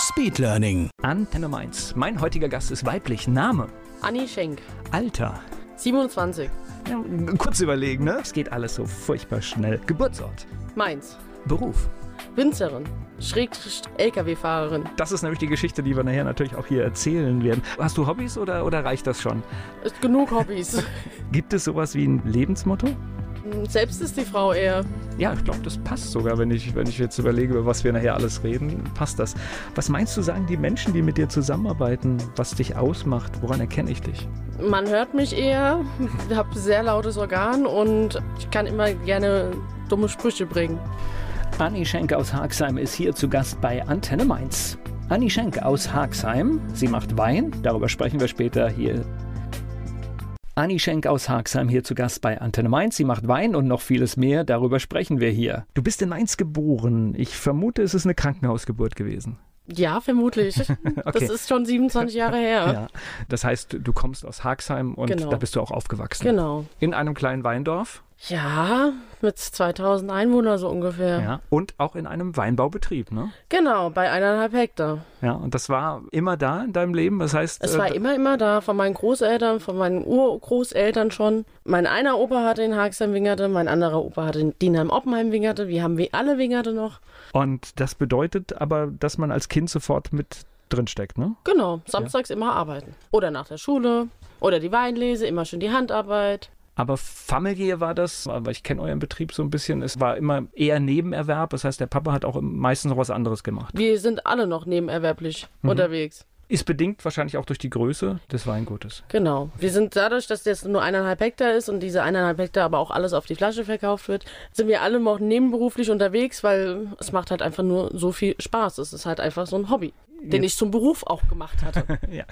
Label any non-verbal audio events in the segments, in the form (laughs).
Speedlearning. Antenne Mainz. Mein heutiger Gast ist weiblich. Name? Anni Schenk, Alter? 27, Ja, kurz überlegen, ne? Es geht alles so furchtbar schnell. Geburtsort? Mainz, Beruf? Winzerin, schräg LKW-Fahrerin. Das ist nämlich die Geschichte, die wir nachher natürlich auch hier erzählen werden. Hast du Hobbys oder, oder reicht das schon? Ist genug Hobbys. (laughs) Gibt es sowas wie ein Lebensmotto? Selbst ist die Frau eher. Ja, ich glaube, das passt sogar, wenn ich, wenn ich jetzt überlege, über was wir nachher alles reden, passt das. Was meinst du, sagen die Menschen, die mit dir zusammenarbeiten, was dich ausmacht? Woran erkenne ich dich? Man hört mich eher, (laughs) ich habe sehr lautes Organ und ich kann immer gerne dumme Sprüche bringen. Anni Schenk aus Haagsheim ist hier zu Gast bei Antenne Mainz. Anni Schenk aus Haagsheim, sie macht Wein, darüber sprechen wir später hier. Anni Schenk aus Haagsheim hier zu Gast bei Antenne Mainz. Sie macht Wein und noch vieles mehr, darüber sprechen wir hier. Du bist in Mainz geboren. Ich vermute, es ist eine Krankenhausgeburt gewesen. Ja, vermutlich. (laughs) Das ist schon 27 Jahre her. Ja. Das heißt, du kommst aus Haagsheim und Genau. da bist du auch aufgewachsen. Genau. In einem kleinen Weindorf. Ja, mit 2000 Einwohnern so ungefähr. Ja. Und auch in einem Weinbaubetrieb, ne? Genau, bei eineinhalb Hektar. Ja. Und das war immer da in deinem Leben. Das heißt, Es äh, war immer, immer da, von meinen Großeltern, von meinen Urgroßeltern schon. Mein einer Opa hatte in Haagsheim Wingerte, mein anderer Opa hatte in Dienheim-Oppenheim Wingerte. Wir haben wie alle Wingerte noch. Und das bedeutet aber, dass man als Kind sofort mit drin steckt, ne? Genau, samstags immer arbeiten. Oder nach der Schule. Oder die Weinlese, immer schön die Handarbeit. Aber familiär war das, aber ich kenne euren Betrieb so ein bisschen, es war immer eher Nebenerwerb. Das heißt, der Papa hat auch meistens noch was anderes gemacht. Wir sind alle noch nebenerwerblich unterwegs. Ist bedingt wahrscheinlich auch durch die Größe des Weingutes. Genau. Wir sind dadurch, dass das nur eineinhalb Hektar ist und diese eineinhalb Hektar aber auch alles auf die Flasche verkauft wird, sind wir alle noch nebenberuflich unterwegs, weil es macht halt einfach nur so viel Spaß. Es ist halt einfach so ein Hobby, den ich zum Beruf auch gemacht hatte. (laughs) Ja.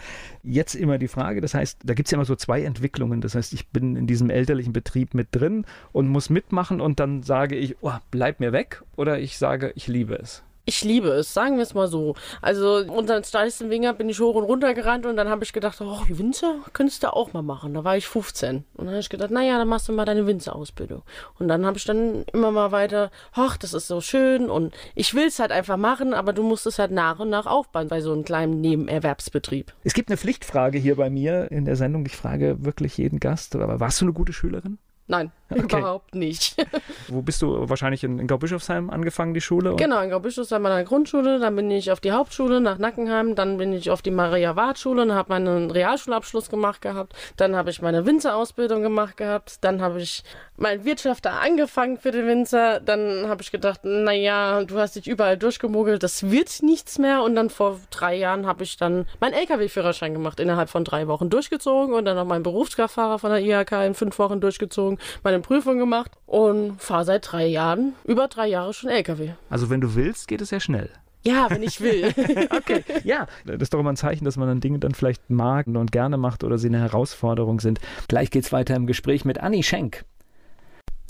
Jetzt immer die Frage, das heißt, da gibt es ja immer so zwei Entwicklungen. Das heißt, ich bin in diesem elterlichen Betrieb mit drin und muss mitmachen und dann sage ich, oh, bleib mir weg. Oder ich sage, ich liebe es. Ich liebe es, sagen wir es mal so. Also unseren steilsten Winger bin ich hoch und runter gerannt und dann habe ich gedacht, oh, die Winzer könntest du auch mal machen. Da war ich 15. Und dann habe ich gedacht, naja, dann machst du mal deine Winzerausbildung. Und dann habe ich dann immer mal weiter, ach, das ist so schön und ich will es halt einfach machen, aber du musst es halt nach und nach aufbauen bei so einem kleinen Nebenerwerbsbetrieb. Es gibt eine Pflichtfrage hier bei mir in der Sendung. Ich frage wirklich jeden Gast, aber warst du eine gute Schülerin? Nein, (laughs) Okay. überhaupt nicht. (laughs) Wo bist du wahrscheinlich in, in Gaubischofsheim angefangen, die Schule? Genau, in Graubischus war meine Grundschule, dann bin ich auf die Hauptschule nach Nackenheim, dann bin ich auf die Maria-Ward-Schule und habe meinen Realschulabschluss gemacht gehabt. Dann habe ich meine Winzerausbildung gemacht gehabt. Dann habe ich meinen Wirtschafter angefangen für den Winzer. Dann habe ich gedacht, naja, du hast dich überall durchgemogelt, das wird nichts mehr. Und dann vor drei Jahren habe ich dann meinen LKW-Führerschein gemacht, innerhalb von drei Wochen durchgezogen und dann noch meinen Berufskraftfahrer von der IHK in fünf Wochen durchgezogen, meine Prüfung gemacht und fahre seit drei Jahren, über drei Jahre schon LKW. Also wenn du willst, geht es ja schnell. Ja, wenn ich will. (laughs) Okay, ja. Das ist doch immer ein Zeichen, dass man dann Dinge dann vielleicht mag und gerne macht oder sie eine Herausforderung sind. Gleich geht's weiter im Gespräch mit Anni Schenk.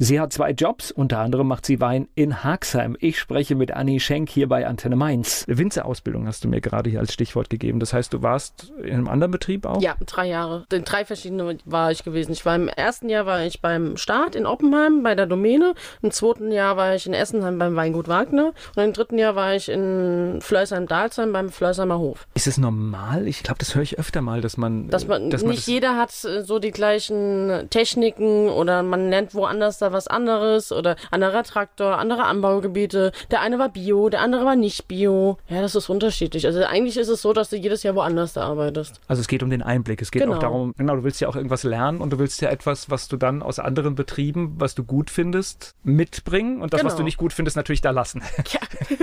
Sie hat zwei Jobs, unter anderem macht sie Wein in Haagsheim. Ich spreche mit Anni Schenk hier bei Antenne Mainz. Winzerausbildung hast du mir gerade hier als Stichwort gegeben. Das heißt, du warst in einem anderen Betrieb auch? ja, drei Jahre. In drei verschiedene war ich gewesen. Ich war im ersten Jahr war ich beim Staat in Oppenheim bei der Domäne. Im zweiten Jahr war ich in Essenheim beim Weingut Wagner. Und im dritten Jahr war ich in Flößheim-Dalsheim beim Flößheimer Hof. Ist es normal? Ich glaube, das höre ich öfter mal, dass man. Dass man, dass nicht das- jeder hat äh, so die gleichen Techniken oder man nennt woanders da was anderes oder anderer Traktor, andere Anbaugebiete. Der eine war Bio, der andere war nicht Bio. Ja, das ist unterschiedlich. Also eigentlich ist es so, dass du jedes Jahr woanders da arbeitest. Also es geht um den Einblick. Es geht Genau. auch darum, genau, du willst ja auch irgendwas lernen und du willst ja etwas, was du dann aus anderen Betrieben, was du gut findest, mitbringen und das, was Genau. du nicht gut findest, natürlich da lassen. (laughs)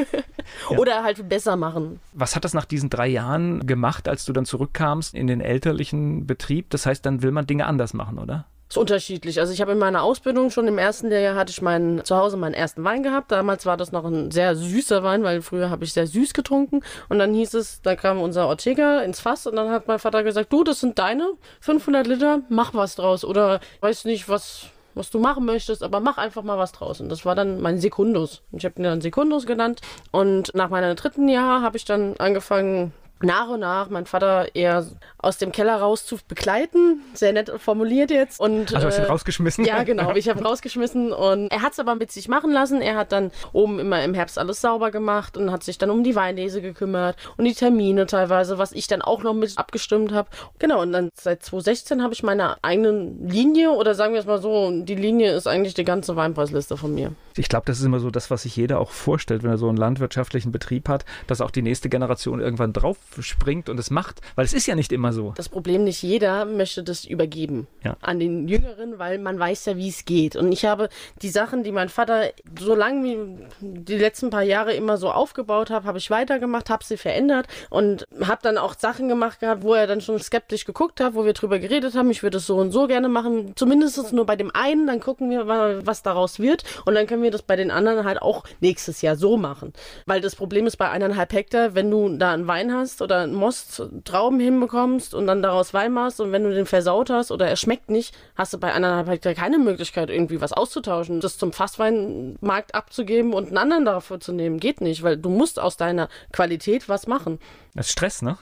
(laughs) Oder halt besser machen. Was hat das nach diesen drei Jahren gemacht, als du dann zurückkamst in den elterlichen Betrieb? Das heißt, dann will man Dinge anders machen, oder? Ist unterschiedlich. Also ich habe in meiner Ausbildung schon im ersten Lehrjahr hatte ich meinen, zu Hause meinen ersten Wein gehabt. Damals war das noch ein sehr süßer Wein, weil früher habe ich sehr süß getrunken. Und dann hieß es, da kam unser Ortega ins Fass und dann hat mein Vater gesagt, du, das sind deine 500 Liter, mach was draus. Oder weiß nicht, was, was du machen möchtest, aber mach einfach mal was draus. Und das war dann mein Sekundus. Ich habe ihn dann Sekundus genannt. Und nach meinem dritten Jahr habe ich dann angefangen, nach und nach mein Vater eher aus dem Keller raus zu begleiten. Sehr nett formuliert jetzt. Und, also hast du ihn rausgeschmissen? Ja, genau. (laughs) Ich habe ihn rausgeschmissen und er hat es aber mit sich machen lassen. Er hat dann oben immer im Herbst alles sauber gemacht und hat sich dann um die Weinlese gekümmert und die Termine teilweise, was ich dann auch noch mit abgestimmt habe. Genau, und dann seit 2016 habe ich meine eigene Linie oder sagen wir es mal so, die Linie ist eigentlich die ganze Weinpreisliste von mir. Ich glaube, das ist immer so das, was sich jeder auch vorstellt, wenn er so einen landwirtschaftlichen Betrieb hat, dass auch die nächste Generation irgendwann drauf springt und es macht, weil es ist ja nicht immer so. Das Problem, nicht jeder möchte das übergeben ja. an den Jüngeren, weil man weiß ja, wie es geht. Und ich habe die Sachen, die mein Vater so lange wie die letzten paar Jahre immer so aufgebaut hat, habe ich weitergemacht, habe sie verändert und habe dann auch Sachen gemacht gehabt, wo er dann schon skeptisch geguckt hat, wo wir drüber geredet haben, ich würde es so und so gerne machen, zumindest nur bei dem einen, dann gucken wir, was daraus wird und dann können wir das bei den anderen halt auch nächstes Jahr so machen. Weil das Problem ist bei eineinhalb Hektar, wenn du da einen Wein hast oder einen Most Trauben hinbekommst und dann daraus Wein machst und wenn du den versaut hast oder er schmeckt nicht, hast du bei eineinhalb Hektar keine Möglichkeit, irgendwie was auszutauschen. Das zum Fassweinmarkt abzugeben und einen anderen dafür zu nehmen, geht nicht, weil du musst aus deiner Qualität was machen. Das ist Stress, ne?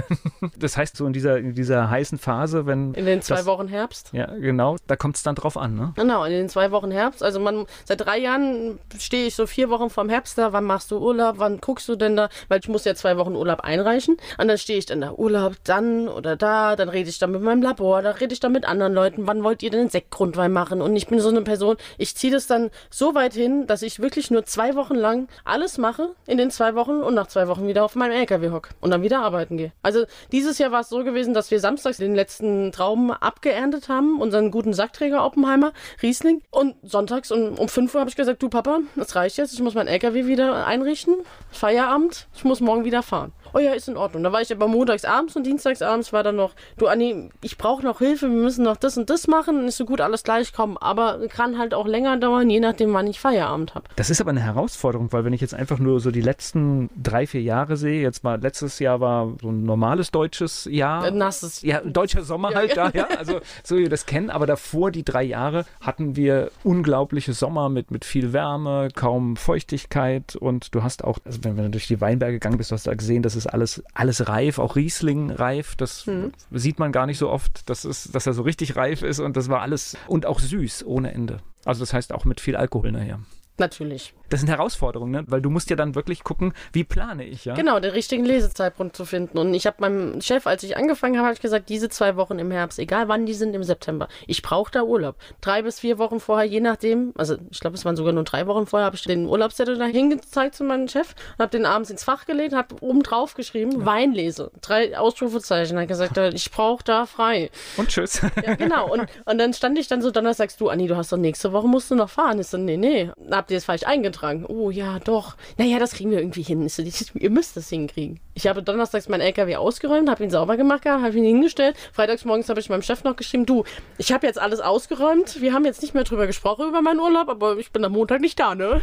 (laughs) das heißt, so in dieser, in dieser heißen Phase, wenn. In den zwei das, Wochen Herbst? Ja, genau. Da kommt es dann drauf an, ne? Genau, in den zwei Wochen Herbst. Also man, seit drei Jahren stehe ich so vier Wochen vorm Herbst da. Wann machst du Urlaub? Wann guckst du denn da? Weil ich muss ja zwei Wochen Urlaub einreichen. Und dann stehe ich dann da, Urlaub dann oder da. Dann rede ich dann mit meinem Labor. Da rede ich dann mit anderen Leuten. Wann wollt ihr denn den Sektgrundwein machen? Und ich bin so eine Person, ich ziehe das dann so weit hin, dass ich wirklich nur zwei Wochen lang alles mache in den zwei Wochen und nach zwei Wochen wieder auf meinem LKW hocke und dann wieder arbeiten gehe. Also dieses Jahr war es so gewesen, dass wir samstags den letzten Trauben abgeerntet haben, unseren guten Sackträger Oppenheimer, Riesling. Und sonntags um, um 5 Uhr habe ich gesagt, du Papa, das reicht jetzt, ich muss mein LKW wieder einrichten. Feierabend, ich muss morgen wieder fahren oh ja, ist in Ordnung. Da war ich aber montags abends und dienstags abends war dann noch, du Anni, ich brauche noch Hilfe, wir müssen noch das und das machen, ist so gut, alles gleich kommen, aber kann halt auch länger dauern, je nachdem, wann ich Feierabend habe. Das ist aber eine Herausforderung, weil wenn ich jetzt einfach nur so die letzten drei, vier Jahre sehe, jetzt mal letztes Jahr war so ein normales deutsches Jahr. Nasses. Ja, deutscher Sommer halt ja, da, ja, also so wie wir das kennen, aber davor die drei Jahre hatten wir unglaubliche Sommer mit, mit viel Wärme, kaum Feuchtigkeit und du hast auch, also wenn, wenn du durch die Weinberge gegangen bist, du hast da gesehen, dass es alles, alles reif, auch Riesling reif. Das hm. sieht man gar nicht so oft, dass, es, dass er so richtig reif ist und das war alles und auch süß ohne Ende. Also das heißt auch mit viel Alkohol nachher. Natürlich. Das sind Herausforderungen, ne? weil du musst ja dann wirklich gucken, wie plane ich, ja? Genau, den richtigen Lesezeitpunkt zu finden. Und ich habe meinem Chef, als ich angefangen habe, habe ich gesagt, diese zwei Wochen im Herbst, egal wann die sind im September, ich brauche da Urlaub. Drei bis vier Wochen vorher, je nachdem, also ich glaube, es waren sogar nur drei Wochen vorher, habe ich den Urlaubszettel da hingezeigt zu meinem Chef und habe den abends ins Fach gelegt, habe oben drauf geschrieben, ja. Weinlese, drei Ausrufezeichen, habe gesagt, ich brauche da frei. Und tschüss. Ja, genau. Und, und dann stand ich dann so, dann sagst du, Anni, du hast doch nächste Woche musst du noch fahren. Ich so, nee, nee, habt ihr es falsch eingetragen? Oh ja, doch. Naja, das kriegen wir irgendwie hin. (laughs) Ihr müsst das hinkriegen. Ich habe donnerstags meinen LKW ausgeräumt, habe ihn sauber gemacht habe ihn hingestellt. Freitags morgens habe ich meinem Chef noch geschrieben, du, ich habe jetzt alles ausgeräumt. Wir haben jetzt nicht mehr drüber gesprochen über meinen Urlaub, aber ich bin am Montag nicht da, ne?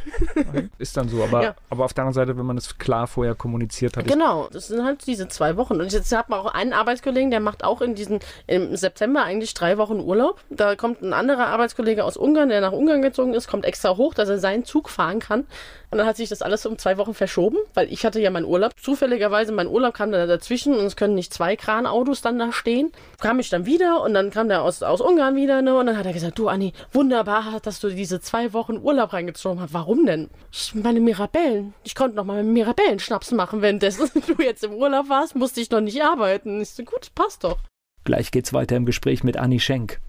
Ist dann so. Aber, (laughs) ja. aber auf der anderen Seite, wenn man es klar vorher kommuniziert hat. Genau, das sind halt diese zwei Wochen. Und jetzt habe auch einen Arbeitskollegen, der macht auch in diesen, im September eigentlich drei Wochen Urlaub. Da kommt ein anderer Arbeitskollege aus Ungarn, der nach Ungarn gezogen ist, kommt extra hoch, dass er seinen Zug fahren kann. Und dann hat sich das alles um zwei Wochen verschoben, weil ich hatte ja meinen Urlaub. Zufälligerweise, mein Urlaub kam dann dazwischen und es können nicht zwei Kranautos dann da stehen. Kam ich dann wieder und dann kam der aus, aus Ungarn wieder, ne? Und dann hat er gesagt, du Anni, wunderbar, dass du diese zwei Wochen Urlaub reingezogen hast. Warum denn? Meine Mirabellen. Ich konnte noch mal Mirabellen Schnaps machen, wenn (laughs) du jetzt im Urlaub warst, musste ich noch nicht arbeiten. Ich so, gut, passt doch. Gleich geht's weiter im Gespräch mit Anni Schenk.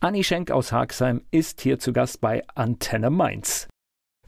Anni Schenk aus Haxheim ist hier zu Gast bei Antenne Mainz.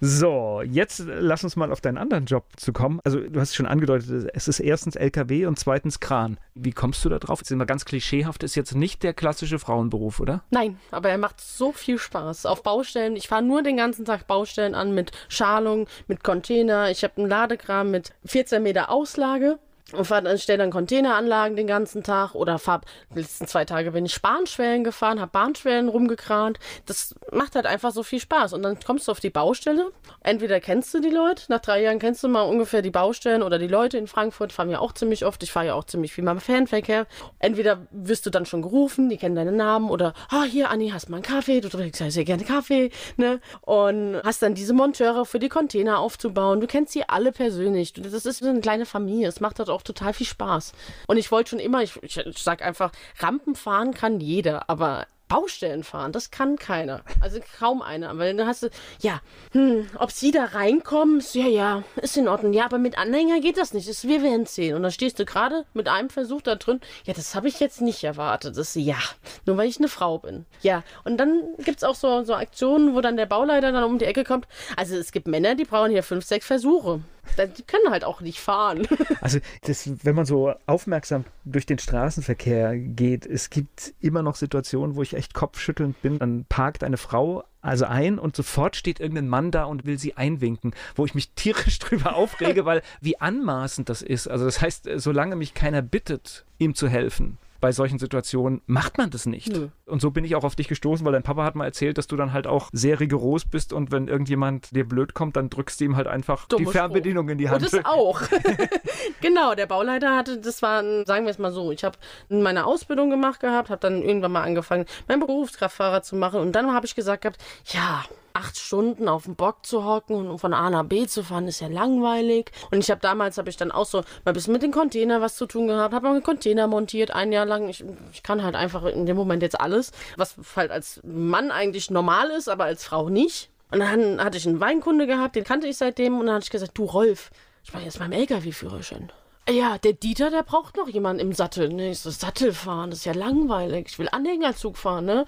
So, jetzt lass uns mal auf deinen anderen Job zu kommen. Also, du hast schon angedeutet, es ist erstens LKW und zweitens Kran. Wie kommst du da drauf? Jetzt sind wir ganz klischeehaft, ist jetzt nicht der klassische Frauenberuf, oder? Nein, aber er macht so viel Spaß. Auf Baustellen, ich fahre nur den ganzen Tag Baustellen an mit Schalung, mit Container. Ich habe einen Ladekram mit 14 Meter Auslage und stelle dann Containeranlagen den ganzen Tag oder fahr, die letzten zwei Tage bin ich Bahnschwellen gefahren, habe Bahnschwellen rumgekrant. Das macht halt einfach so viel Spaß. Und dann kommst du auf die Baustelle. Entweder kennst du die Leute, nach drei Jahren kennst du mal ungefähr die Baustellen oder die Leute in Frankfurt, fahren ja auch ziemlich oft. Ich fahre ja auch ziemlich viel mal im Fernverkehr. Entweder wirst du dann schon gerufen, die kennen deinen Namen oder, ah, hier, Anni, hast mal einen Kaffee, du trinkst ja sehr gerne Kaffee, ne? Und hast dann diese Monteure für die Container aufzubauen. Du kennst sie alle persönlich. Das ist eine kleine Familie. Es macht halt auch total viel Spaß. Und ich wollte schon immer, ich, ich, sag einfach, Rampen fahren kann jeder, aber Baustellen fahren, das kann keiner. Also kaum einer. Weil dann hast du, ja, hm, ob sie da reinkommen, ist, ja, ja, ist in Ordnung. Ja, aber mit Anhänger geht das nicht. Das, wir werden sehen. Und dann stehst du gerade mit einem Versuch da drin. Ja, das habe ich jetzt nicht erwartet. Das ja, nur weil ich eine Frau bin. Ja, und dann gibt es auch so, so Aktionen, wo dann der Bauleiter dann um die Ecke kommt. Also es gibt Männer, die brauchen hier fünf, sechs Versuche. Die können halt auch nicht fahren. (laughs) Also, das, wenn man so aufmerksam durch den Straßenverkehr geht, es gibt immer noch Situationen, wo ich echt kopfschüttelnd bin. Dann parkt eine Frau also ein und sofort steht irgendein Mann da und will sie einwinken, wo ich mich tierisch (laughs) drüber aufrege, weil wie anmaßend das ist. Also das heißt, solange mich keiner bittet, ihm zu helfen, bei solchen Situationen macht man das nicht. Nö. Und so bin ich auch auf dich gestoßen, weil dein Papa hat mal erzählt, dass du dann halt auch sehr rigoros bist und wenn irgendjemand dir blöd kommt, dann drückst du ihm halt einfach Dumme die Fernbedienung Spruch. in die Hand. Und das auch. (laughs) (laughs) genau, der Bauleiter hatte, das war, sagen wir es mal so, ich habe meine Ausbildung gemacht gehabt, habe dann irgendwann mal angefangen, meinen Berufskraftfahrer zu machen und dann habe ich gesagt gehabt, ja, acht Stunden auf dem Bock zu hocken und von A nach B zu fahren, ist ja langweilig. Und ich habe damals, habe ich dann auch so mal ein bisschen mit den Container was zu tun gehabt, habe mal einen Container montiert, ein Jahr lang. Ich, ich kann halt einfach in dem Moment jetzt alles, was halt als Mann eigentlich normal ist, aber als Frau nicht. Und dann hatte ich einen Weinkunde gehabt, den kannte ich seitdem. Und dann hatte ich gesagt, du Rolf, ich mache jetzt meinen LKW-Führerschein. Ja, der Dieter, der braucht noch jemanden im Sattel. Ne, ich so, Sattel fahren, das ist ja langweilig. Ich will Anhängerzug fahren, ne?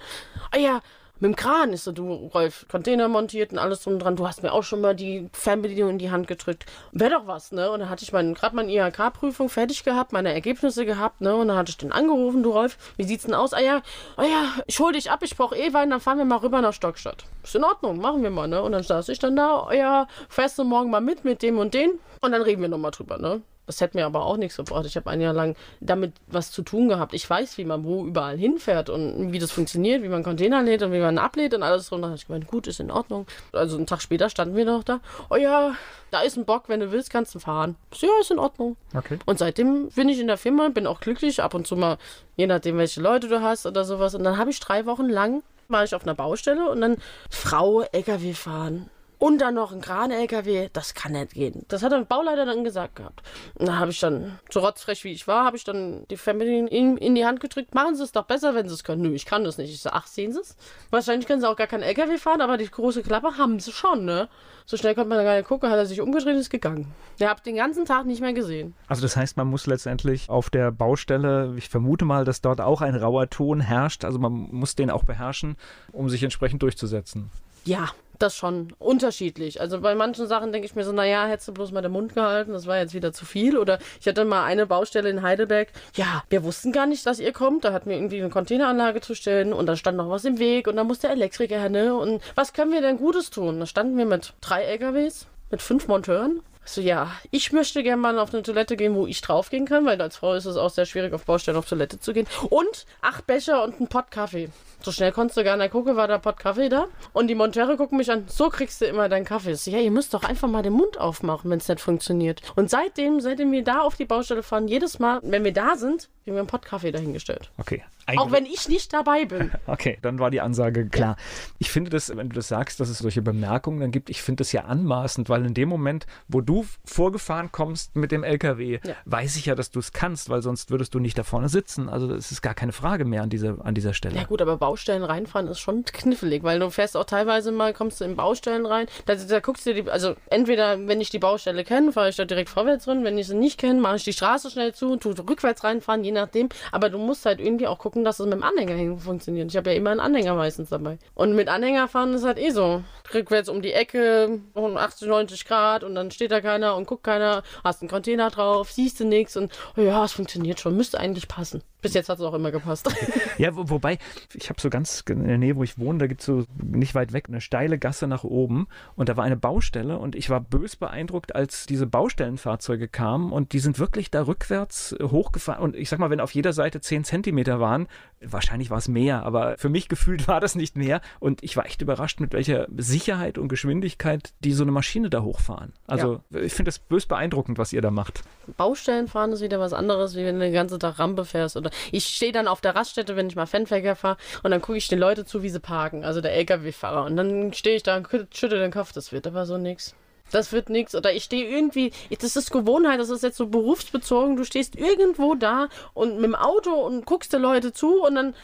Ah ja, mit dem Kran ist so, du, Rolf, Container montiert und alles drum dran. Du hast mir auch schon mal die Fernbedienung in die Hand gedrückt. Wäre doch was, ne? Und dann hatte ich gerade meine IHK-Prüfung fertig gehabt, meine Ergebnisse gehabt, ne? Und dann hatte ich den angerufen, du Rolf, wie sieht's denn aus? Ah ja, ah ja, ich hol dich ab, ich brauch eh Wein, dann fahren wir mal rüber nach Stockstadt. Ist in Ordnung, machen wir mal, ne? Und dann saß ich dann da, ah ja, fährst morgen mal mit, mit dem und den? Und dann reden wir nochmal drüber, ne? Das hätte mir aber auch nichts gebracht. Ich habe ein Jahr lang damit was zu tun gehabt. Ich weiß, wie man wo überall hinfährt und wie das funktioniert, wie man Container lädt und wie man ablädt und alles. Und dann habe ich gemeint, gut, ist in Ordnung. Also einen Tag später standen wir noch da. Oh ja, da ist ein Bock, wenn du willst, kannst du fahren. Ja, ist in Ordnung. Okay. Und seitdem bin ich in der Firma, bin auch glücklich. Ab und zu mal, je nachdem, welche Leute du hast oder sowas. Und dann habe ich drei Wochen lang war ich auf einer Baustelle und dann Frau LKW fahren und dann noch ein Kran-LKW, das kann nicht gehen. Das hat der Bauleiter dann gesagt gehabt. Und da habe ich dann, so rotzfrech wie ich war, habe ich dann die Family in, in, die Hand gedrückt. Machen Sie es doch besser, wenn Sie es können. Nö, ich kann das nicht. Ich so, ach, sehen Sie es? Wahrscheinlich können Sie auch gar keinen LKW fahren, aber die große Klappe haben Sie schon, ne? So schnell konnte man da gar nicht gucken, hat er sich umgedreht und ist gegangen. Der habt den ganzen Tag nicht mehr gesehen. Also das heißt, man muss letztendlich auf der Baustelle, ich vermute mal, dass dort auch ein rauer Ton herrscht, also man muss den auch beherrschen, um sich entsprechend durchzusetzen. Ja, das schon unterschiedlich. Also bei manchen Sachen denke ich mir so, naja, hättest du bloß mal den Mund gehalten, das war jetzt wieder zu viel. Oder ich hatte mal eine Baustelle in Heidelberg. Ja, wir wussten gar nicht, dass ihr kommt. Da hatten wir irgendwie eine Containeranlage zu stellen und da stand noch was im Weg und da muss der Elektriker her, ne? Und was können wir denn Gutes tun? Da standen wir mit drei LKWs, mit fünf Monteuren so, ja, ich möchte gerne mal auf eine Toilette gehen, wo ich draufgehen kann, weil als Frau ist es auch sehr schwierig, auf Baustellen auf Toilette zu gehen. Und acht Becher und ein Pott Kaffee. So schnell konntest du gar nicht gucken, war der Pott Kaffee da. Und die Monteure gucken mich an, so kriegst du immer deinen Kaffee. So, ja, ihr müsst doch einfach mal den Mund aufmachen, wenn es nicht funktioniert. Und seitdem, seitdem wir da auf die Baustelle fahren, jedes Mal, wenn wir da sind, haben wir einen Pott Kaffee dahingestellt. Okay. Auch wenn ich nicht dabei bin. (laughs) Okay, dann war die Ansage klar. Ich finde das, wenn du das sagst, dass es solche Bemerkungen dann gibt, ich finde das ja anmaßend, weil in dem Moment, wo du vorgefahren kommst mit dem LKW, ja. weiß ich ja, dass du es kannst, weil sonst würdest du nicht da vorne sitzen. Also es ist gar keine Frage mehr an dieser, an dieser Stelle. Ja gut, aber Baustellen reinfahren ist schon knifflig, weil du fährst auch teilweise mal, kommst du in Baustellen rein, da, da guckst du die, also entweder, wenn ich die Baustelle kenne, fahre ich da direkt vorwärts drin, wenn ich sie nicht kenne, mache ich die Straße schnell zu, tu rückwärts reinfahren, je nachdem. Aber du musst halt irgendwie auch gucken, dass es mit dem Anhänger funktioniert. Ich habe ja immer einen Anhänger meistens dabei. Und mit Anhänger fahren ist halt eh so. Rückwärts um die Ecke, 80, 90 Grad und dann steht da keiner und guckt keiner, hast einen Container drauf, siehst du nichts und oh ja, es funktioniert schon, müsste eigentlich passen. Bis jetzt hat es auch immer gepasst. (laughs) Ja, wo, wobei, ich habe so ganz in der Nähe, wo ich wohne, da gibt es so nicht weit weg eine steile Gasse nach oben und da war eine Baustelle und ich war bös beeindruckt, als diese Baustellenfahrzeuge kamen und die sind wirklich da rückwärts hochgefahren und ich sag mal, wenn auf jeder Seite 10 Zentimeter waren, wahrscheinlich war es mehr, aber für mich (laughs) gefühlt war das nicht mehr und ich war echt überrascht, mit welcher Sicherheit und Geschwindigkeit die so eine Maschine da hochfahren. Also ja. ich finde das bös beeindruckend, was ihr da macht. Baustellen fahren ist wieder was anderes, wie wenn du den ganzen Tag Rampe fährst. Oder ich stehe dann auf der Raststätte, wenn ich mal Fanverkehr fahre, und dann gucke ich den Leute zu, wie sie parken, also der LKW-Fahrer. Und dann stehe ich da und schüttel den Kopf, das wird aber so nichts. Das wird nichts. Oder ich stehe irgendwie, das ist Gewohnheit, das ist jetzt so berufsbezogen. Du stehst irgendwo da und mit dem Auto und guckst dir Leute zu und dann,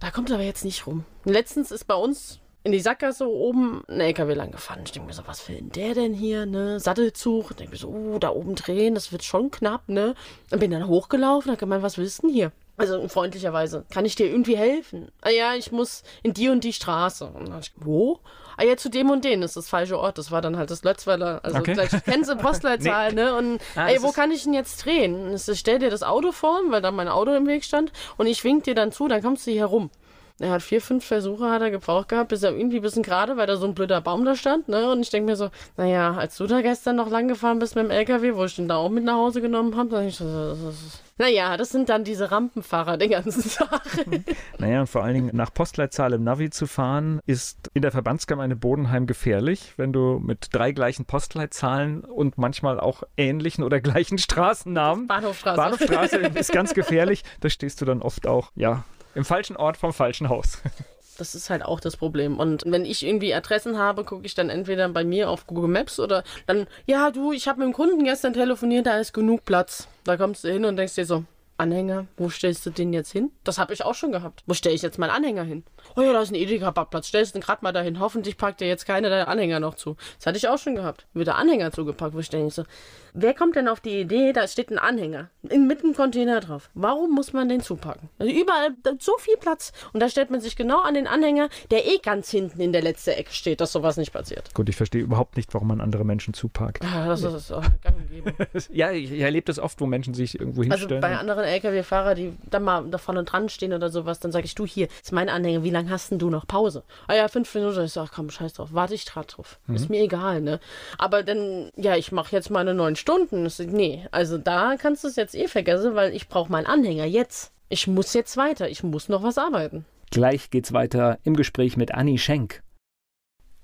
da kommt aber jetzt nicht rum. Letztens ist bei uns in die Sackgasse oben ein LKW lang gefahren. Ich denke mir so, was will denn der denn hier, ne? Sattelzug. Ich denke mir so, oh, da oben drehen, das wird schon knapp, ne? Und bin dann hochgelaufen, hab gemeint, was willst du denn hier? Also freundlicherweise, kann ich dir irgendwie helfen? Ah ja, ich muss in die und die Straße. Und dann ich, wo? Ah ja, zu dem und den ist das falsche Ort. Das war dann halt das Lötzweiler. Also okay. gleich kennst du (laughs) Postleitzahl, nee. ne? Und ah, ey, wo kann ich denn jetzt drehen? Ich stell dir das Auto vor, weil da mein Auto im Weg stand und ich wink dir dann zu, dann kommst du hier rum. Er hat vier, fünf Versuche hat er gebraucht gehabt, bis er irgendwie ein bisschen gerade, weil da so ein blöder Baum da stand, ne? Und ich denke mir so, naja, als du da gestern noch lang gefahren bist mit dem LKW, wo ich den da auch mit nach Hause genommen habe, dann ich so, das ist naja, das sind dann diese Rampenfahrer den ganzen Tag. (laughs) Naja, und vor allen Dingen nach Postleitzahl im Navi zu fahren, ist in der Verbandsgemeinde Bodenheim gefährlich, wenn du mit drei gleichen Postleitzahlen und manchmal auch ähnlichen oder gleichen Straßennamen. Bahnhofstraße. Bahnhofstraße ist ganz gefährlich. Da stehst du dann oft auch, ja, im falschen Ort vom falschen Haus. (laughs) Das ist halt auch das Problem. Und wenn ich irgendwie Adressen habe, gucke ich dann entweder bei mir auf Google Maps oder dann, ja, du, ich habe mit dem Kunden gestern telefoniert, da ist genug Platz. Da kommst du hin und denkst dir so, Anhänger, wo stellst du den jetzt hin? Das habe ich auch schon gehabt. Wo stelle ich jetzt meinen Anhänger hin? Oh ja, da ist ein Edeka-Parkplatz. Stellst du den gerade mal dahin. Hoffentlich packt dir jetzt keiner deiner Anhänger noch zu. Das hatte ich auch schon gehabt. Wird der Anhänger zugepackt, wo ich denke so, wer kommt denn auf die Idee, da steht ein Anhänger mit einem Container drauf. Warum muss man den zupacken? Also überall so viel Platz. Und da stellt man sich genau an den Anhänger, der eh ganz hinten in der letzten Ecke steht, dass sowas nicht passiert. Gut, ich verstehe überhaupt nicht, warum man andere Menschen zupackt. Ja, das ist auch (laughs) ja, ich, ich erlebe das oft, wo Menschen sich irgendwo also hinstellen. Also bei anderen LKW-Fahrern, die dann mal da vorne dran stehen oder sowas, dann sage ich, du hier, ist mein Anhänger, wie lange hast denn du noch Pause? Ah ja, fünf Minuten. Ich sage, komm, scheiß drauf, warte ich gerade drauf. Mhm. Ist mir egal, ne? Aber dann, ja, ich mache jetzt meine neun Stunden. Nee, also da kannst du es jetzt eh vergessen, weil ich brauche meinen Anhänger jetzt. Ich muss jetzt weiter, ich muss noch was arbeiten. Gleich geht's weiter im Gespräch mit Anni Schenk.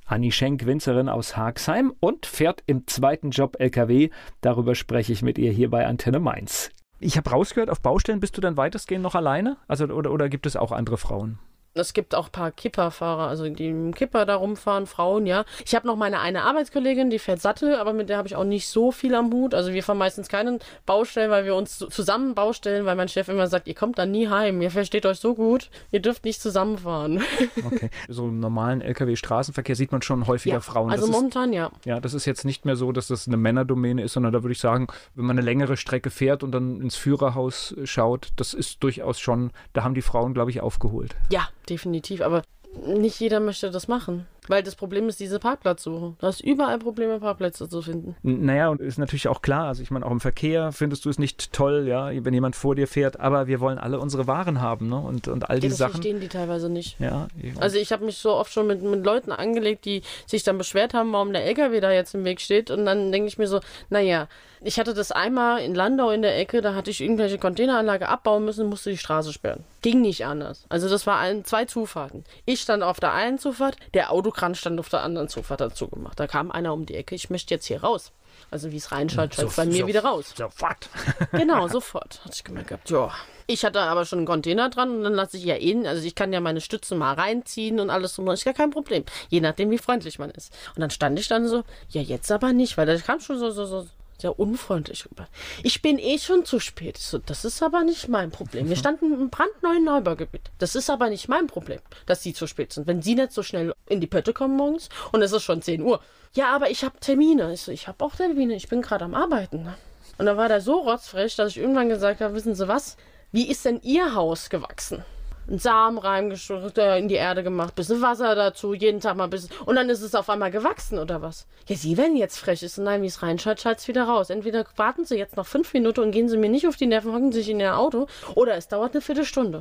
Anni Schenk, Winzerin aus Haagsheim und fährt im zweiten Job LKW. Darüber spreche ich mit ihr hier bei Antenne Mainz. Ich habe rausgehört, auf Baustellen bist du dann weitestgehend noch alleine? Also, oder, oder gibt es auch andere Frauen? Es gibt auch ein paar Kipperfahrer, also die im Kipper da rumfahren, Frauen, ja. Ich habe noch meine eine Arbeitskollegin, die fährt Sattel, aber mit der habe ich auch nicht so viel am Hut. Also wir fahren meistens keinen Baustellen, weil wir uns zusammen Baustellen, weil mein Chef immer sagt, ihr kommt da nie heim, ihr versteht euch so gut, ihr dürft nicht zusammenfahren. (laughs) Okay. So im normalen LKW-Straßenverkehr sieht man schon häufiger ja, Frauen. Also das momentan ist, ja. Ja, das ist jetzt nicht mehr so, dass das eine Männerdomäne ist, sondern da würde ich sagen, wenn man eine längere Strecke fährt und dann ins Führerhaus schaut, das ist durchaus schon, da haben die Frauen, glaube ich, aufgeholt. Ja, definitiv. Aber nicht jeder möchte das machen. Weil das Problem ist diese Parkplatzsuche. Du hast überall Probleme, Parkplätze zu finden. Naja, und ist natürlich auch klar, also ich meine, auch im Verkehr findest du es nicht toll, ja, wenn jemand vor dir fährt, aber wir wollen alle unsere Waren haben, ne? Und, und all die ja, Sachen. verstehen die teilweise nicht. Ja. Also ich habe mich so oft schon mit, mit Leuten angelegt, die sich dann beschwert haben, warum der LKW da jetzt im Weg steht. Und dann denke ich mir so, naja, ich hatte das einmal in Landau in der Ecke, da hatte ich irgendwelche Containeranlage abbauen müssen, musste die Straße sperren. Ging nicht anders. Also das war ein, zwei Zufahrten. Ich stand auf der einen Zufahrt, der Autokran stand auf der anderen Zufahrt dazu gemacht. Da kam einer um die Ecke, ich möchte jetzt hier raus. Also wie es reinschaut, schaut so, bei mir so, wieder raus. Sofort. (laughs) genau, sofort. Hatte ich gemerkt gehabt, ja. Ich hatte aber schon einen Container dran und dann lasse ich ja eh, also ich kann ja meine Stützen mal reinziehen und alles und ist gar kein Problem. Je nachdem, wie freundlich man ist. Und dann stand ich dann so, ja, jetzt aber nicht, weil da kam schon so, so, so, sehr unfreundlich rüber. Ich bin eh schon zu spät. So, das ist aber nicht mein Problem. Wir standen im brandneuen Neubaugebiet. Das ist aber nicht mein Problem, dass Sie zu spät sind. Wenn Sie nicht so schnell in die Pötte kommen morgens und es ist schon 10 Uhr. Ja, aber ich habe Termine. Ich so, ich habe auch Termine. Ich bin gerade am Arbeiten. Ne? Und dann war der so rotzfrech, dass ich irgendwann gesagt habe, wissen Sie was? Wie ist denn Ihr Haus gewachsen? Einen Samen reingeschüttet, äh, in die Erde gemacht, bisschen Wasser dazu, jeden Tag mal ein bisschen. Und dann ist es auf einmal gewachsen oder was? Ja, Sie werden jetzt frech. Ist nein, wie es reinschaltet, schaltet es wieder raus. Entweder warten Sie jetzt noch fünf Minuten und gehen Sie mir nicht auf die Nerven, hocken sich in Ihr Auto, oder es dauert eine Viertelstunde.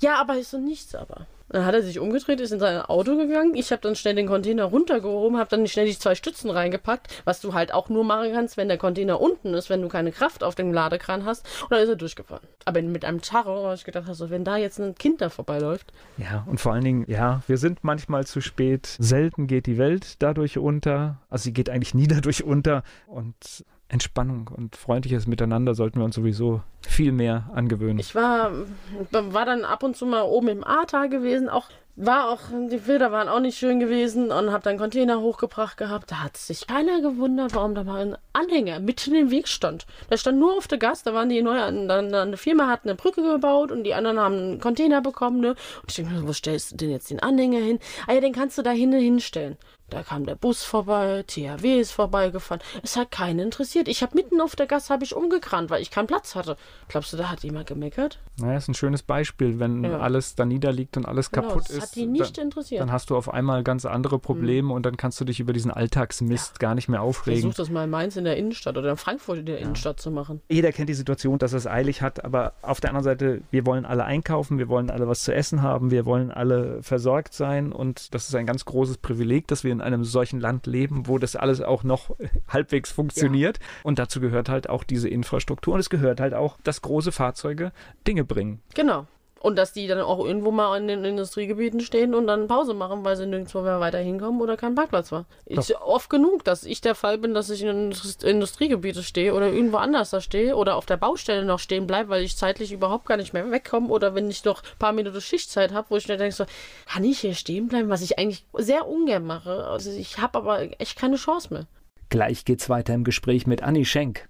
Ja, aber ist so nichts aber. Dann hat er sich umgedreht, ist in sein Auto gegangen. Ich habe dann schnell den Container runtergehoben, habe dann schnell die zwei Stützen reingepackt, was du halt auch nur machen kannst, wenn der Container unten ist, wenn du keine Kraft auf dem Ladekran hast. Und dann ist er durchgefahren. Aber mit einem Tarro habe ich gedacht, also, wenn da jetzt ein Kind da vorbeiläuft. Ja, und vor allen Dingen, ja, wir sind manchmal zu spät. Selten geht die Welt dadurch unter. Also sie geht eigentlich nie (laughs) dadurch unter. Und Entspannung und freundliches Miteinander sollten wir uns sowieso viel mehr angewöhnen. Ich war, war dann ab und zu mal oben im Ahrtal gewesen, auch war auch, die Bilder waren auch nicht schön gewesen und habe dann Container hochgebracht gehabt. Da hat sich keiner gewundert, warum da mal ein Anhänger mitten im Weg stand. Der stand nur auf der Gas, da waren die neue, dann eine Firma hat eine Brücke gebaut und die anderen haben einen Container bekommen, ne? Und ich denke mir, wo stellst du denn jetzt den Anhänger hin? Ah ja, den kannst du da hinten hinstellen. Da kam der Bus vorbei, THW ist vorbeigefahren. Es hat keinen interessiert. Ich habe mitten auf der Gasse habe ich umgekramt, weil ich keinen Platz hatte. Glaubst du, da hat jemand gemeckert? Naja, ist ein schönes Beispiel, wenn ja. alles da niederliegt und alles genau, kaputt das ist. hat die nicht dann, interessiert. Dann hast du auf einmal ganz andere Probleme mhm. und dann kannst du dich über diesen Alltagsmist ja. gar nicht mehr aufregen. Versuch das mal in Mainz in der Innenstadt oder in Frankfurt in der ja. Innenstadt zu machen. Jeder kennt die Situation, dass es eilig hat, aber auf der anderen Seite, wir wollen alle einkaufen, wir wollen alle was zu essen haben, wir wollen alle versorgt sein und das ist ein ganz großes Privileg, dass wir in einem solchen Land leben, wo das alles auch noch halbwegs funktioniert. Ja. Und dazu gehört halt auch diese Infrastruktur und es gehört halt auch, dass große Fahrzeuge Dinge bringen. Genau. Und dass die dann auch irgendwo mal in den Industriegebieten stehen und dann Pause machen, weil sie nirgendwo mehr weiter hinkommen oder kein Parkplatz war. Ist ja. oft genug, dass ich der Fall bin, dass ich in Industriegebiete stehe oder irgendwo anders da stehe oder auf der Baustelle noch stehen bleibe, weil ich zeitlich überhaupt gar nicht mehr wegkomme oder wenn ich noch ein paar Minuten Schichtzeit habe, wo ich mir denke, so, kann ich hier stehen bleiben, was ich eigentlich sehr ungern mache. Also ich habe aber echt keine Chance mehr. Gleich geht's weiter im Gespräch mit Anni Schenk.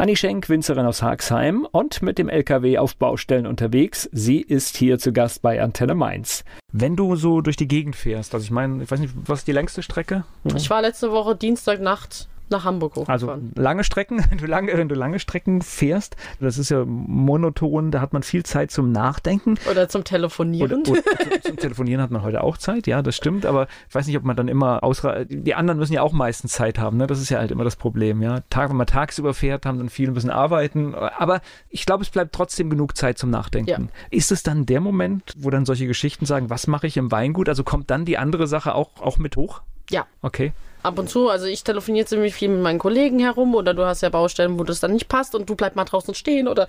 Anni Schenk, Winzerin aus Haxheim und mit dem LKW auf Baustellen unterwegs. Sie ist hier zu Gast bei Antenne Mainz. Wenn du so durch die Gegend fährst, also ich meine, ich weiß nicht, was ist die längste Strecke? Ich war letzte Woche Dienstagnacht nach Hamburg hochgefahren. Also lange Strecken, (laughs) wenn du lange, wenn du lange Strecken fährst, das ist ja monoton, da hat man viel Zeit zum Nachdenken. Oder zum Telefonieren. Oder, oder zum Telefonieren hat man heute auch Zeit, ja, das stimmt, aber ich weiß nicht, ob man dann immer ausreicht. Die anderen müssen ja auch meistens Zeit haben, ne? Das ist ja halt immer das Problem, ja. Tag, wenn man tagsüber fährt, haben dann viele ein bisschen arbeiten, aber ich glaube, es bleibt trotzdem genug Zeit zum Nachdenken. Ja. Ist es dann der Moment, wo dann solche Geschichten sagen, was mache ich im Weingut? Also kommt dann die andere Sache auch, auch mit hoch? Ja. Okay ab und zu, also ich telefoniere ziemlich viel mit meinen Kollegen herum oder du hast ja Baustellen, wo das dann nicht passt und du bleib mal draußen stehen oder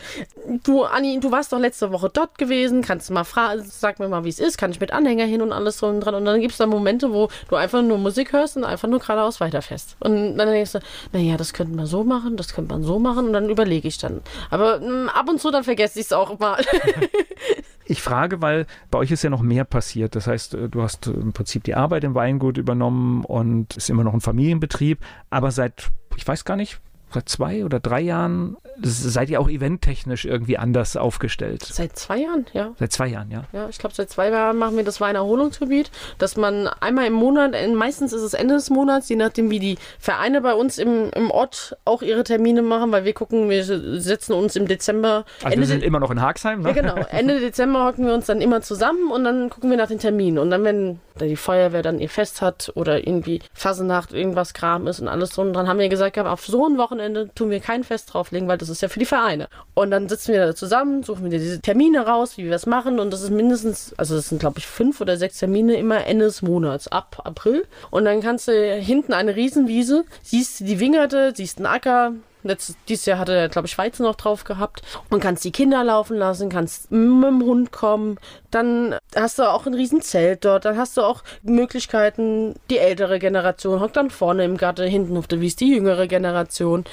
du, Anni, du warst doch letzte Woche dort gewesen, kannst du mal fragen, sag mir mal, wie es ist, kann ich mit Anhänger hin und alles so und dran und dann gibt es da Momente, wo du einfach nur Musik hörst und einfach nur geradeaus weiterfährst und dann denkst du, naja, das könnte man so machen, das könnte man so machen und dann überlege ich dann. Aber mh, hm, ab und zu dann vergesse ich es auch mal. (laughs) Ich frage, weil bei euch ist ja noch mehr passiert. Das heißt, äh, du hast äh, im Prinzip die Arbeit im Weingut übernommen und ist immer noch ein Familienbetrieb. Aber seit, ich weiß gar nicht, seit zwei oder drei Jahren seid ihr auch eventtechnisch irgendwie anders aufgestellt. Seit zwei Jahren, ja. Seit zwei Jahren, ja. Ja, ich glaube, seit zwei Jahren machen wir das Weinerholungsgebiet, dass man einmal im Monat, meistens ist es Ende des Monats, je nachdem, wie die Vereine bei uns im, im Ort auch ihre Termine machen, weil wir gucken, wir setzen uns im Dezember. Also Ende wir sind immer noch in Haxheim, ne? Ja, genau. (laughs) Ende Dezember hocken wir uns dann immer zusammen und dann gucken wir nach den Terminen. Und dann, wenn die Feuerwehr dann ihr Fest hat oder irgendwie Fasenacht, irgendwas Kram ist und alles drum, dann haben wir gesagt, auf so ein Wochenende tun wir kein Fest drauflegen, weil das ist ja für die Vereine. Und dann sitzen wir da zusammen, suchen wir diese Termine raus, wie wir es machen. Und das ist mindestens, also das sind glaube ich fünf oder sechs Termine immer Ende des Monats, ab April. Und dann kannst du hinten eine Riesenwiese, siehst die Wingerte, siehst einen Acker, Letztes, dieses Jahr hatte er, glaube ich, Weizen noch drauf gehabt. Und kannst die Kinder laufen lassen, kannst mit dem Hund kommen. Dann hast du auch ein Riesenzelt dort. Dann hast du auch Möglichkeiten, die ältere Generation hockt dann vorne im Garten, hinten auf der Wies die jüngere Generation.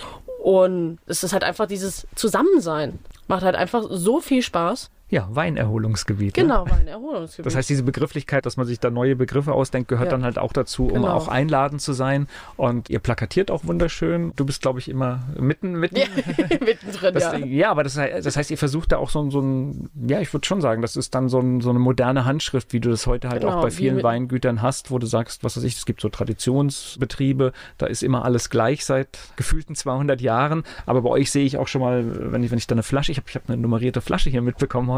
Und es ist halt einfach dieses Zusammensein. Macht halt einfach so viel Spaß. Ja, Weinerholungsgebiet. Ne? Genau, ne? Weinerholungsgebiet. Das heißt, diese Begrifflichkeit, dass man sich da neue Begriffe ausdenkt, gehört ja. dann halt auch dazu, um genau. auch einladend zu sein. Und ihr plakatiert auch wunderschön. Du bist, glaube ich, immer mitten, mitten. Ja, (laughs) mittendrin, das, ja. Ja, aber das, das, heißt, ihr versucht da auch so, so ein, ja, ich würde schon sagen, das ist dann so, ein, so, eine moderne Handschrift, wie du das heute halt genau, auch bei vielen Weingütern hast, wo du sagst, was weiß ich, es gibt so Traditionsbetriebe, da ist immer alles gleich seit gefühlten 200 Jahren. Aber bei euch sehe ich auch schon mal, wenn ich, wenn ich da eine Flasche, ich habe ich hab eine nummerierte Flasche hier mitbekommen heute.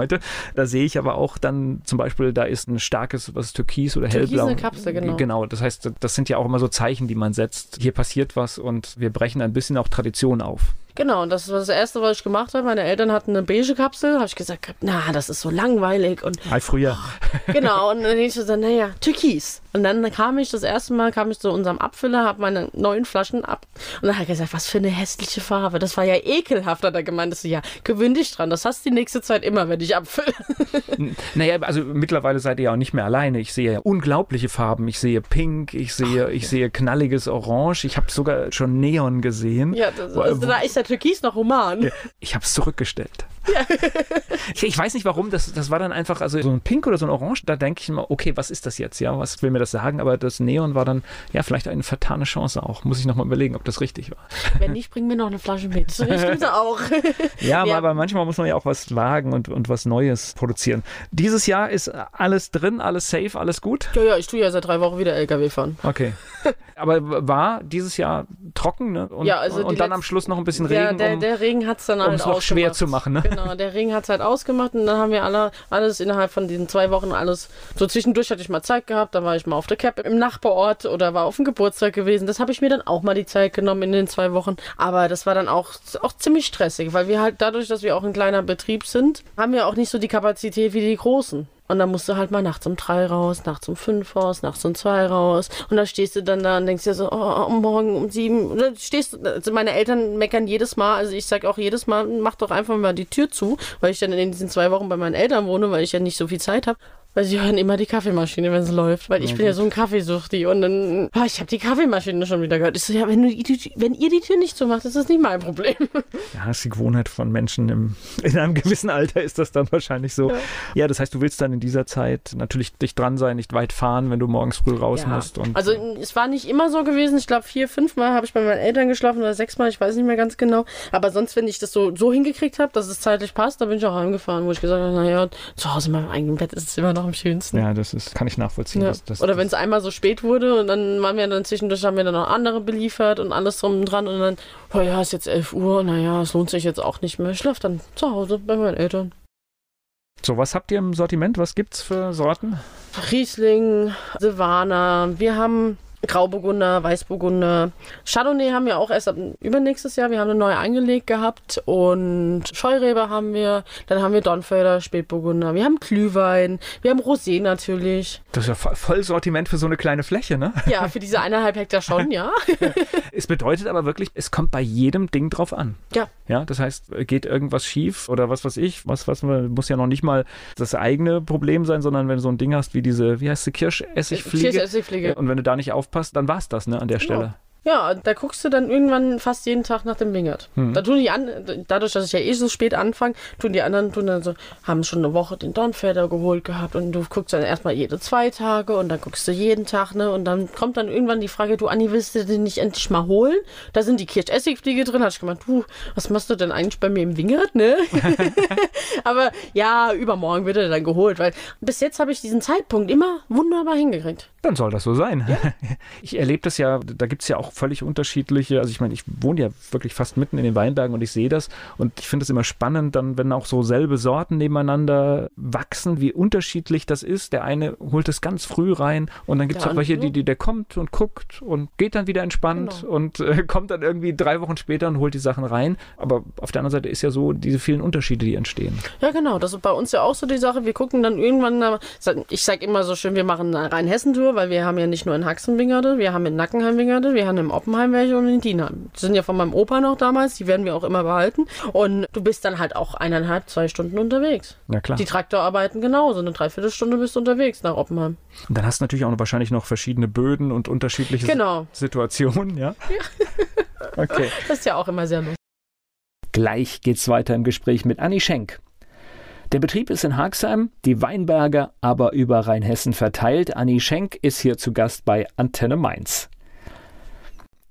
Da sehe ich aber auch dann zum Beispiel, da ist ein starkes, was Türkis oder Türkis hellblau. eine Kapsel, genau. Genau, das heißt, das sind ja auch immer so Zeichen, die man setzt. Hier passiert was und wir brechen ein bisschen auch Tradition auf. Genau, und das war das Erste, was ich gemacht habe. Meine Eltern hatten eine beige Kapsel. habe ich gesagt, na, das ist so langweilig. Und Hi, früher. (laughs) genau, und dann ich so, naja, Türkis. Und dann kam ich das erste Mal, kam ich zu unserem Abfüller, habe meine neuen Flaschen ab. Und dann hat er gesagt, was für eine hässliche Farbe. Das war ja ekelhaft, hat er gemeint. Das so, ja, gewöhn dich dran. Das hast du die nächste Zeit immer, wenn ich abfülle. naja, also mittlerweile seid ihr ja auch nicht mehr alleine. Ich sehe ja unglaubliche Farben. Ich sehe Pink, ich sehe, Ach, ich sehe knalliges Orange. Ich habe sogar schon Neon gesehen. Ja, das, also, da ist der Türkis noch human. Ich habe es zurückgestellt. Ja. ich, (laughs) ich, weiß nicht warum, das, das war dann einfach, also so ein Pink oder so ein Orange, da denke ich immer, okay, was ist das jetzt? Ja, was will mir das sagen? Aber das Neon war dann, ja, vielleicht eine vertane Chance auch. Muss ich nochmal überlegen, ob das richtig war. Wenn nicht, bring mir noch eine Flasche mit. So stimmt auch. (laughs) ja, ja, aber manchmal muss man ja auch was wagen und, und was Neues produzieren. Dieses Jahr ist alles drin, alles safe, alles gut? Ja, ja, ich tue ja seit drei Wochen wieder LKW fahren. Okay. (laughs) Aber war dieses Jahr trocken, ne? Und, ja, also und dann am Schluss noch ein bisschen Regen. Ja, der, um, der Regen hat es dann halt noch schwer zu machen, ne? Genau, der Regen hat es halt ausgemacht und dann haben wir alle, alles innerhalb von diesen zwei Wochen alles. So zwischendurch hatte ich mal Zeit gehabt, da war ich mal auf der Cap im Nachbarort oder war auf dem Geburtstag gewesen. Das habe ich mir dann auch mal die Zeit genommen in den zwei Wochen. Aber das war dann auch, auch ziemlich stressig, weil wir halt dadurch, dass wir auch ein kleiner Betrieb sind, haben wir auch nicht so die Kapazität wie die Großen. Und dann musst du halt mal nachts um drei raus, nachts um fünf raus, nachts um zwei raus. Und da stehst du dann da und denkst dir so, oh, morgen um sieben. Oder stehst also meine Eltern meckern jedes Mal, also ich sag auch jedes Mal, mach doch einfach mal die Tür zu, weil ich dann in diesen zwei Wochen bei meinen Eltern wohne, weil ich ja nicht so viel Zeit habe. Weil sie hören immer die Kaffeemaschine, wenn es läuft. Weil ich ja, bin ja so ein Kaffeesuchti. Und dann, oh, ich habe die Kaffeemaschine schon wieder gehört. Ich so, ja, wenn, du, wenn ihr die Tür nicht so macht, ist das nicht mein Problem. (laughs) Ja, das ist die Gewohnheit von Menschen. Im, in einem gewissen Alter ist das dann wahrscheinlich so. Ja. ja. das heißt, du willst dann in dieser Zeit natürlich dicht dran sein, nicht weit fahren, wenn du morgens früh raus ja. musst. Also es war nicht immer so gewesen. Ich glaube, vier, fünf Mal habe ich bei meinen Eltern geschlafen oder sechs Mal, ich weiß nicht mehr ganz genau. Aber sonst, wenn ich das so, so hingekriegt habe, dass es zeitlich passt, dann bin ich auch heimgefahren, wo ich gesagt habe, naja, zu Hause in meinem eigenen Bett ist es immer noch am schönsten. Ja, das ist, kann ich nachvollziehen. Ja. Das, das, Oder wenn es einmal so spät wurde und dann waren wir dann zwischendurch, haben wir dann noch andere beliefert und alles drum und dran und dann, oh ja, ist jetzt 11 Uhr, naja, es lohnt sich jetzt auch nicht mehr. Ich schlafe dann zu Hause bei meinen Eltern. So, was habt ihr im Sortiment? Was gibt's für Sorten? Riesling, Silvaner. Wir haben Grauburgunder, Weißburgunder. Chardonnay haben wir auch erst ab übernächstes Jahr. Wir haben eine neue eingelegt gehabt und Scheurebe haben wir. Dann haben wir Donfelder, Spätburgunder. Wir haben Glühwein. Wir haben Rosé natürlich. Das ist ja voll Sortiment für so eine kleine Fläche, ne? Ja, für diese eineinhalb Hektar schon, ja. (laughs) es bedeutet aber wirklich, es kommt bei jedem Ding drauf an. Ja. Ja, das heißt, geht irgendwas schief oder was weiß ich, was, was muss ja noch nicht mal das eigene Problem sein, sondern wenn du so ein Ding hast wie diese, wie heißt sie, Kirschessigfliege. Kirschessigfliege. Und wenn du da nicht auf aufpasst, dann war es das, ne, an der Stelle. Ja. Da guckst du dann irgendwann fast jeden Tag nach dem Wingert. Hm. Da tun die an, dadurch, dass ich ja eh so spät anfange, tun die anderen tun dann so, haben schon eine Woche den Dornfelder geholt gehabt und du guckst dann erstmal jede zwei Tage und dann guckst du jeden Tag, ne? Und dann kommt dann irgendwann die Frage, du Anni, willst du den nicht endlich mal holen? Da sind die Kirschessigfliege drin. Hast ich gemeint, du, was machst du denn eigentlich bei mir im Wingert, ne? (laughs) (laughs) Aber ja, übermorgen wird er dann geholt, weil bis jetzt habe ich diesen Zeitpunkt immer wunderbar hingekriegt. Dann soll das so sein. Ja. (laughs) Ich erlebe das ja, da gibt es ja auch völlig unterschiedliche, also ich meine, ich wohne ja wirklich fast mitten in den Weinbergen und ich sehe das und ich finde es immer spannend, dann, wenn auch so selbe Sorten nebeneinander wachsen, wie unterschiedlich das ist. Der eine holt es ganz früh rein und dann gibt es auch welche, die, die, der kommt und guckt und geht dann wieder entspannt genau. und äh, (laughs) kommt dann irgendwie drei Wochen später und holt die Sachen rein. Aber auf der anderen Seite ist ja so diese vielen Unterschiede, die entstehen. Ja, genau. Das ist bei uns ja auch so die Sache. Wir gucken dann irgendwann, ich sage immer so schön, wir machen eine Rhein-Hessen-Tour, weil wir haben ja nicht nur in Haxen Wingerde, wir haben in Nackenheim Wingerde, wir haben in Oppenheim welche und in Dienheim. Die sind ja von meinem Opa noch damals, die werden wir auch immer behalten. Und du bist dann halt auch eineinhalb, zwei Stunden unterwegs. Ja, klar. Die Traktorarbeiten genauso. Eine Dreiviertelstunde bist du unterwegs nach Oppenheim. Und dann hast du natürlich auch noch wahrscheinlich noch verschiedene Böden und unterschiedliche genau. Situationen, ja? ja. (laughs) okay. Das ist ja auch immer sehr lustig. Gleich geht's weiter im Gespräch mit Anni Schenk. Der Betrieb ist in Haxheim, die Weinberge aber über Rheinhessen verteilt. Anni Schenk ist hier zu Gast bei Antenne Mainz.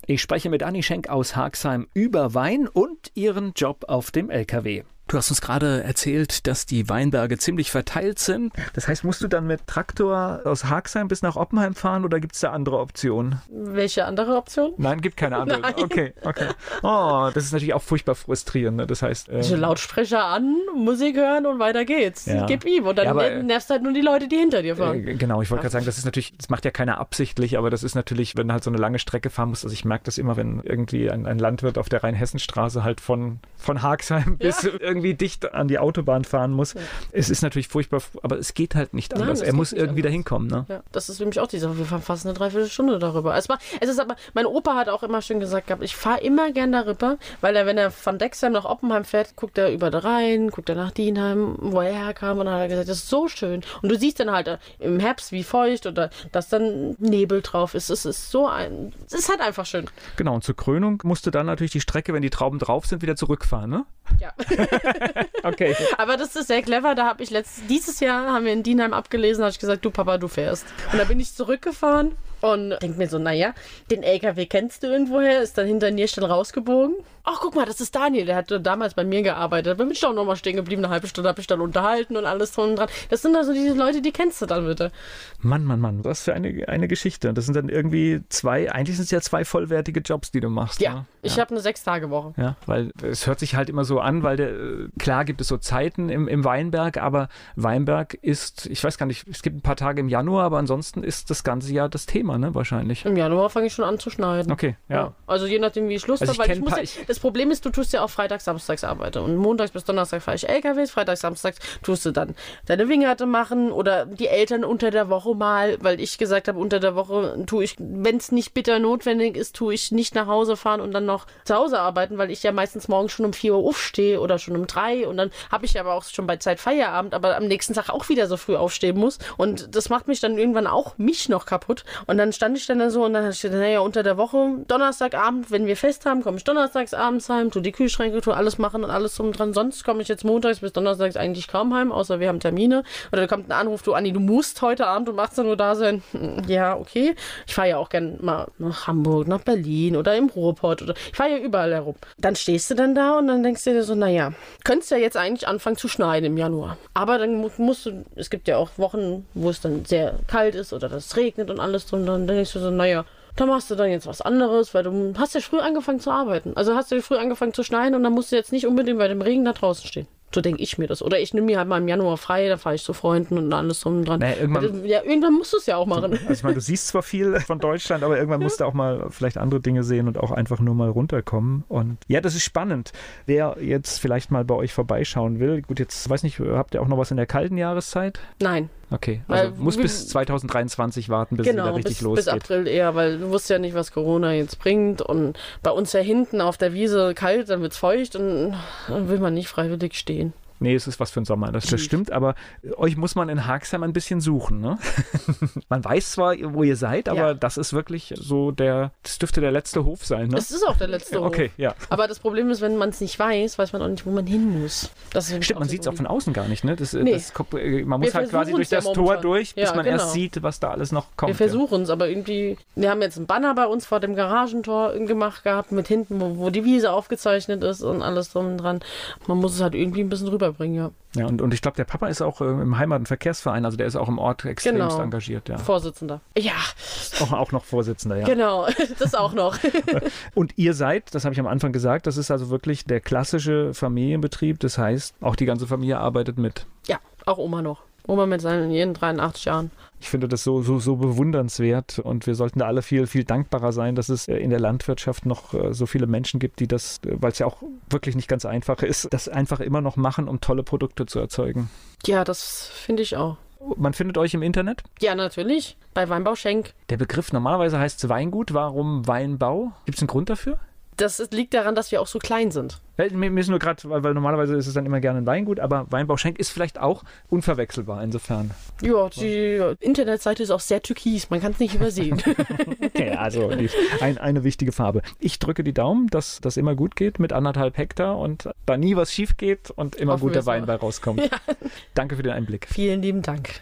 Ich spreche mit Anni Schenk aus Haxheim über Wein und ihren Job auf dem LKW. Du hast uns gerade erzählt, dass die Weinberge ziemlich verteilt sind. Das heißt, musst du dann mit Traktor aus Haxheim bis nach Oppenheim fahren oder gibt es da andere Optionen? Welche andere Option? Nein, gibt keine andere. Nein. Okay, okay. Oh, das ist natürlich auch furchtbar frustrierend. Ne? Das heißt, ähm, Lautsprecher an, Musik hören und weiter geht's. Ja. Gib ihm. Und dann Ja, aber, ner- nervst halt nur die Leute, die hinter dir fahren. äh, genau, ich wollte gerade sagen, das ist natürlich, das macht ja keiner absichtlich, aber das ist natürlich, wenn du halt so eine lange Strecke fahren musst. Also ich merke das immer, wenn irgendwie ein, ein Landwirt auf der Rheinhessenstraße halt von, von Haxheim bis irgendwie dicht an die Autobahn fahren muss. Es ist natürlich furchtbar, aber es geht halt nicht Nein, anders. er muss irgendwie anders. dahin kommen. Ne? Ja, das ist mich auch die Sache. Wir fahren fast eine Dreiviertelstunde darüber. Es, war, es ist aber, mein Opa hat auch immer schön gesagt gehabt, ich fahre immer gern darüber, weil er, wenn er von Dexheim nach Oppenheim fährt, guckt er über den Rhein, guckt er nach Dienheim, wo er herkam und dann hat er gesagt, das ist so schön. Und du siehst dann halt äh, im Herbst wie feucht oder dass dann Nebel drauf ist. Es ist so ein, es ist halt einfach schön. Genau, und zur Krönung musst du dann natürlich die Strecke, wenn die Trauben drauf sind, wieder zurückfahren, ne? Ja. (laughs) (laughs) Okay. Aber das ist sehr clever. Da habe ich letztes, dieses Jahr haben wir in Dienheim abgelesen, habe ich gesagt, du Papa, du fährst. Und da bin ich zurückgefahren und denk mir so, naja, den LKW kennst du irgendwoher, ist dann hinter Nierstedt rausgebogen. Ach, guck mal, das ist Daniel, der hat damals bei mir gearbeitet. Da bin ich auch nochmal stehen geblieben, eine halbe Stunde habe ich dann unterhalten und alles drum und dran. Das sind also diese Leute, die kennst du dann bitte. Mann, Mann, Mann, was für eine, eine Geschichte. Das sind dann irgendwie zwei, eigentlich sind es ja zwei vollwertige Jobs, die du machst. Ja, ne? ich ja. habe eine Sechs-Tage-Woche. Ja, weil es hört sich halt immer so an, weil der, äh, klar gibt es so Zeiten im, im Weinberg, aber Weinberg ist, ich weiß gar nicht, es gibt ein paar Tage im Januar, aber ansonsten ist das ganze Jahr das Thema, ne, wahrscheinlich. Im Januar fange ich schon an zu schneiden. Okay, ja. Also je nachdem, wie ich Lust Also habe. ich Weil ich muss ja, das Problem ist, du tust ja auch Freitags, Samstags arbeite. Und montags bis Donnerstag fahre ich LKWs, Freitags, Samstags tust du dann deine Wingerte machen oder die Eltern unter der Woche mal, weil ich gesagt habe, unter der Woche tue ich, wenn es nicht bitter notwendig ist, tue ich nicht nach Hause fahren und dann noch zu Hause arbeiten, weil ich ja meistens morgens schon um 4 Uhr aufstehe oder schon um 3 und dann habe ich aber auch schon bei Zeit Feierabend, aber am nächsten Tag auch wieder so früh aufstehen muss und das macht mich dann irgendwann auch mich noch kaputt und dann stand ich dann da so und dann ich gedacht, naja, unter der Woche, Donnerstagabend, wenn wir Fest haben, komme ich donnerstags abends heim, tu die Kühlschränke, tu alles machen und alles drum dran. Sonst komme ich jetzt montags bis donnerstags eigentlich kaum heim, außer wir haben Termine. Oder da kommt ein Anruf, du Anni, du musst heute Abend um 18 Uhr da sein. (laughs) Ja, okay. Ich fahre ja auch gern mal nach Hamburg, nach Berlin oder im Ruhrpott oder ich fahre ja überall herum. Dann stehst du dann da und dann denkst du dir so, naja, könntest ja jetzt eigentlich anfangen zu schneiden im Januar. Aber dann mu- musst du, es gibt ja auch Wochen, wo es dann sehr kalt ist oder das regnet und alles drum. Dann denkst du so, naja, da machst du dann jetzt was anderes, weil du hast ja früh angefangen zu arbeiten. Also hast du früh angefangen zu schneiden und dann musst du jetzt nicht unbedingt bei dem Regen da draußen stehen. So denke ich mir das. Oder ich nehme mir halt mal im Januar frei, da fahre ich zu Freunden und alles drum und dran. Naja, irgendwann- Also, ja, irgendwann musst du es ja auch machen. Also ich meine, du siehst zwar viel von Deutschland, aber irgendwann musst du auch mal vielleicht andere Dinge sehen und auch einfach nur mal runterkommen. Und ja, das ist spannend. Wer jetzt vielleicht mal bei euch vorbeischauen will, gut, jetzt weiß nicht, habt ihr auch noch was in der kalten Jahreszeit? Nein, Okay, also Weil muss bis 2023 warten, bis es genau, wieder richtig bis, losgeht. bis April eher, weil du wusstest ja nicht, was Corona jetzt bringt. Und bei uns ja hinten auf der Wiese kalt, dann wird es feucht und dann will man nicht freiwillig stehen. Nee, es ist was für ein Sommer, das, das stimmt, aber euch muss man in Haxheim ein bisschen suchen. Ne? (laughs) man weiß zwar, wo ihr seid, aber Ja. das ist wirklich so der, das dürfte der letzte Hof sein. Ne? Es ist auch der letzte Hof. Okay, ja. Aber das Problem ist, wenn man es nicht weiß, weiß man auch nicht, wo man hin muss. Das Stimmt, man sieht es auch von außen gar nicht. Ne? Das, äh, Nee. das, äh, man muss Wir halt quasi durch versuchen's ja das Tor durch, bis Ja, man genau. erst sieht, was da alles noch kommt. Wir versuchen es, aber irgendwie, wir haben jetzt einen Banner bei uns vor dem Garagentor gemacht gehabt, mit hinten, wo, wo die Wiese aufgezeichnet ist und alles drum und dran. Man muss es halt irgendwie ein bisschen rüberbringen, ja. ja. ja, und, und ich glaube, der Papa ist auch äh, im Heimat- und Verkehrsverein, also der ist auch im Ort extremst Genau. engagiert. Ja. Vorsitzender. Ja, Auch, auch noch Vorsitzender, ja. genau, (laughs) das auch noch. (laughs) Und ihr seid, das habe ich am Anfang gesagt, das ist also wirklich der klassische Familienbetrieb. Das heißt, auch die ganze Familie arbeitet mit. ja, auch Oma noch. Oma mit seinen jeden 83 Jahren. Ich finde das so, so, so bewundernswert und wir sollten da alle viel, viel dankbarer sein, dass es äh, in der Landwirtschaft noch äh, so viele Menschen gibt, die das, äh, weil es ja auch wirklich nicht ganz einfach ist, das einfach immer noch machen, um tolle Produkte zu erzeugen. Ja, das finde ich auch. Man findet euch im Internet. Ja, natürlich. Bei Weinbau Schenk. Der Begriff normalerweise heißt Weingut. Warum Weinbau? Gibt es einen Grund dafür? Das liegt daran, dass wir auch so klein sind. Mir ist nur gerade, weil, weil normalerweise ist es dann immer gerne ein Weingut, aber Weinbau Schenk ist vielleicht auch unverwechselbar insofern. Ja, die Internetseite ist auch sehr türkis. Man kann es nicht übersehen. (laughs) Okay, also ein, eine wichtige Farbe. Ich drücke die Daumen, dass das immer gut geht mit anderthalb Hektar und da nie was schief geht und immer Hoffen guter Wein bei rauskommt. (laughs) Danke für den Einblick. Vielen lieben Dank.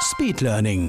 Speed Learning.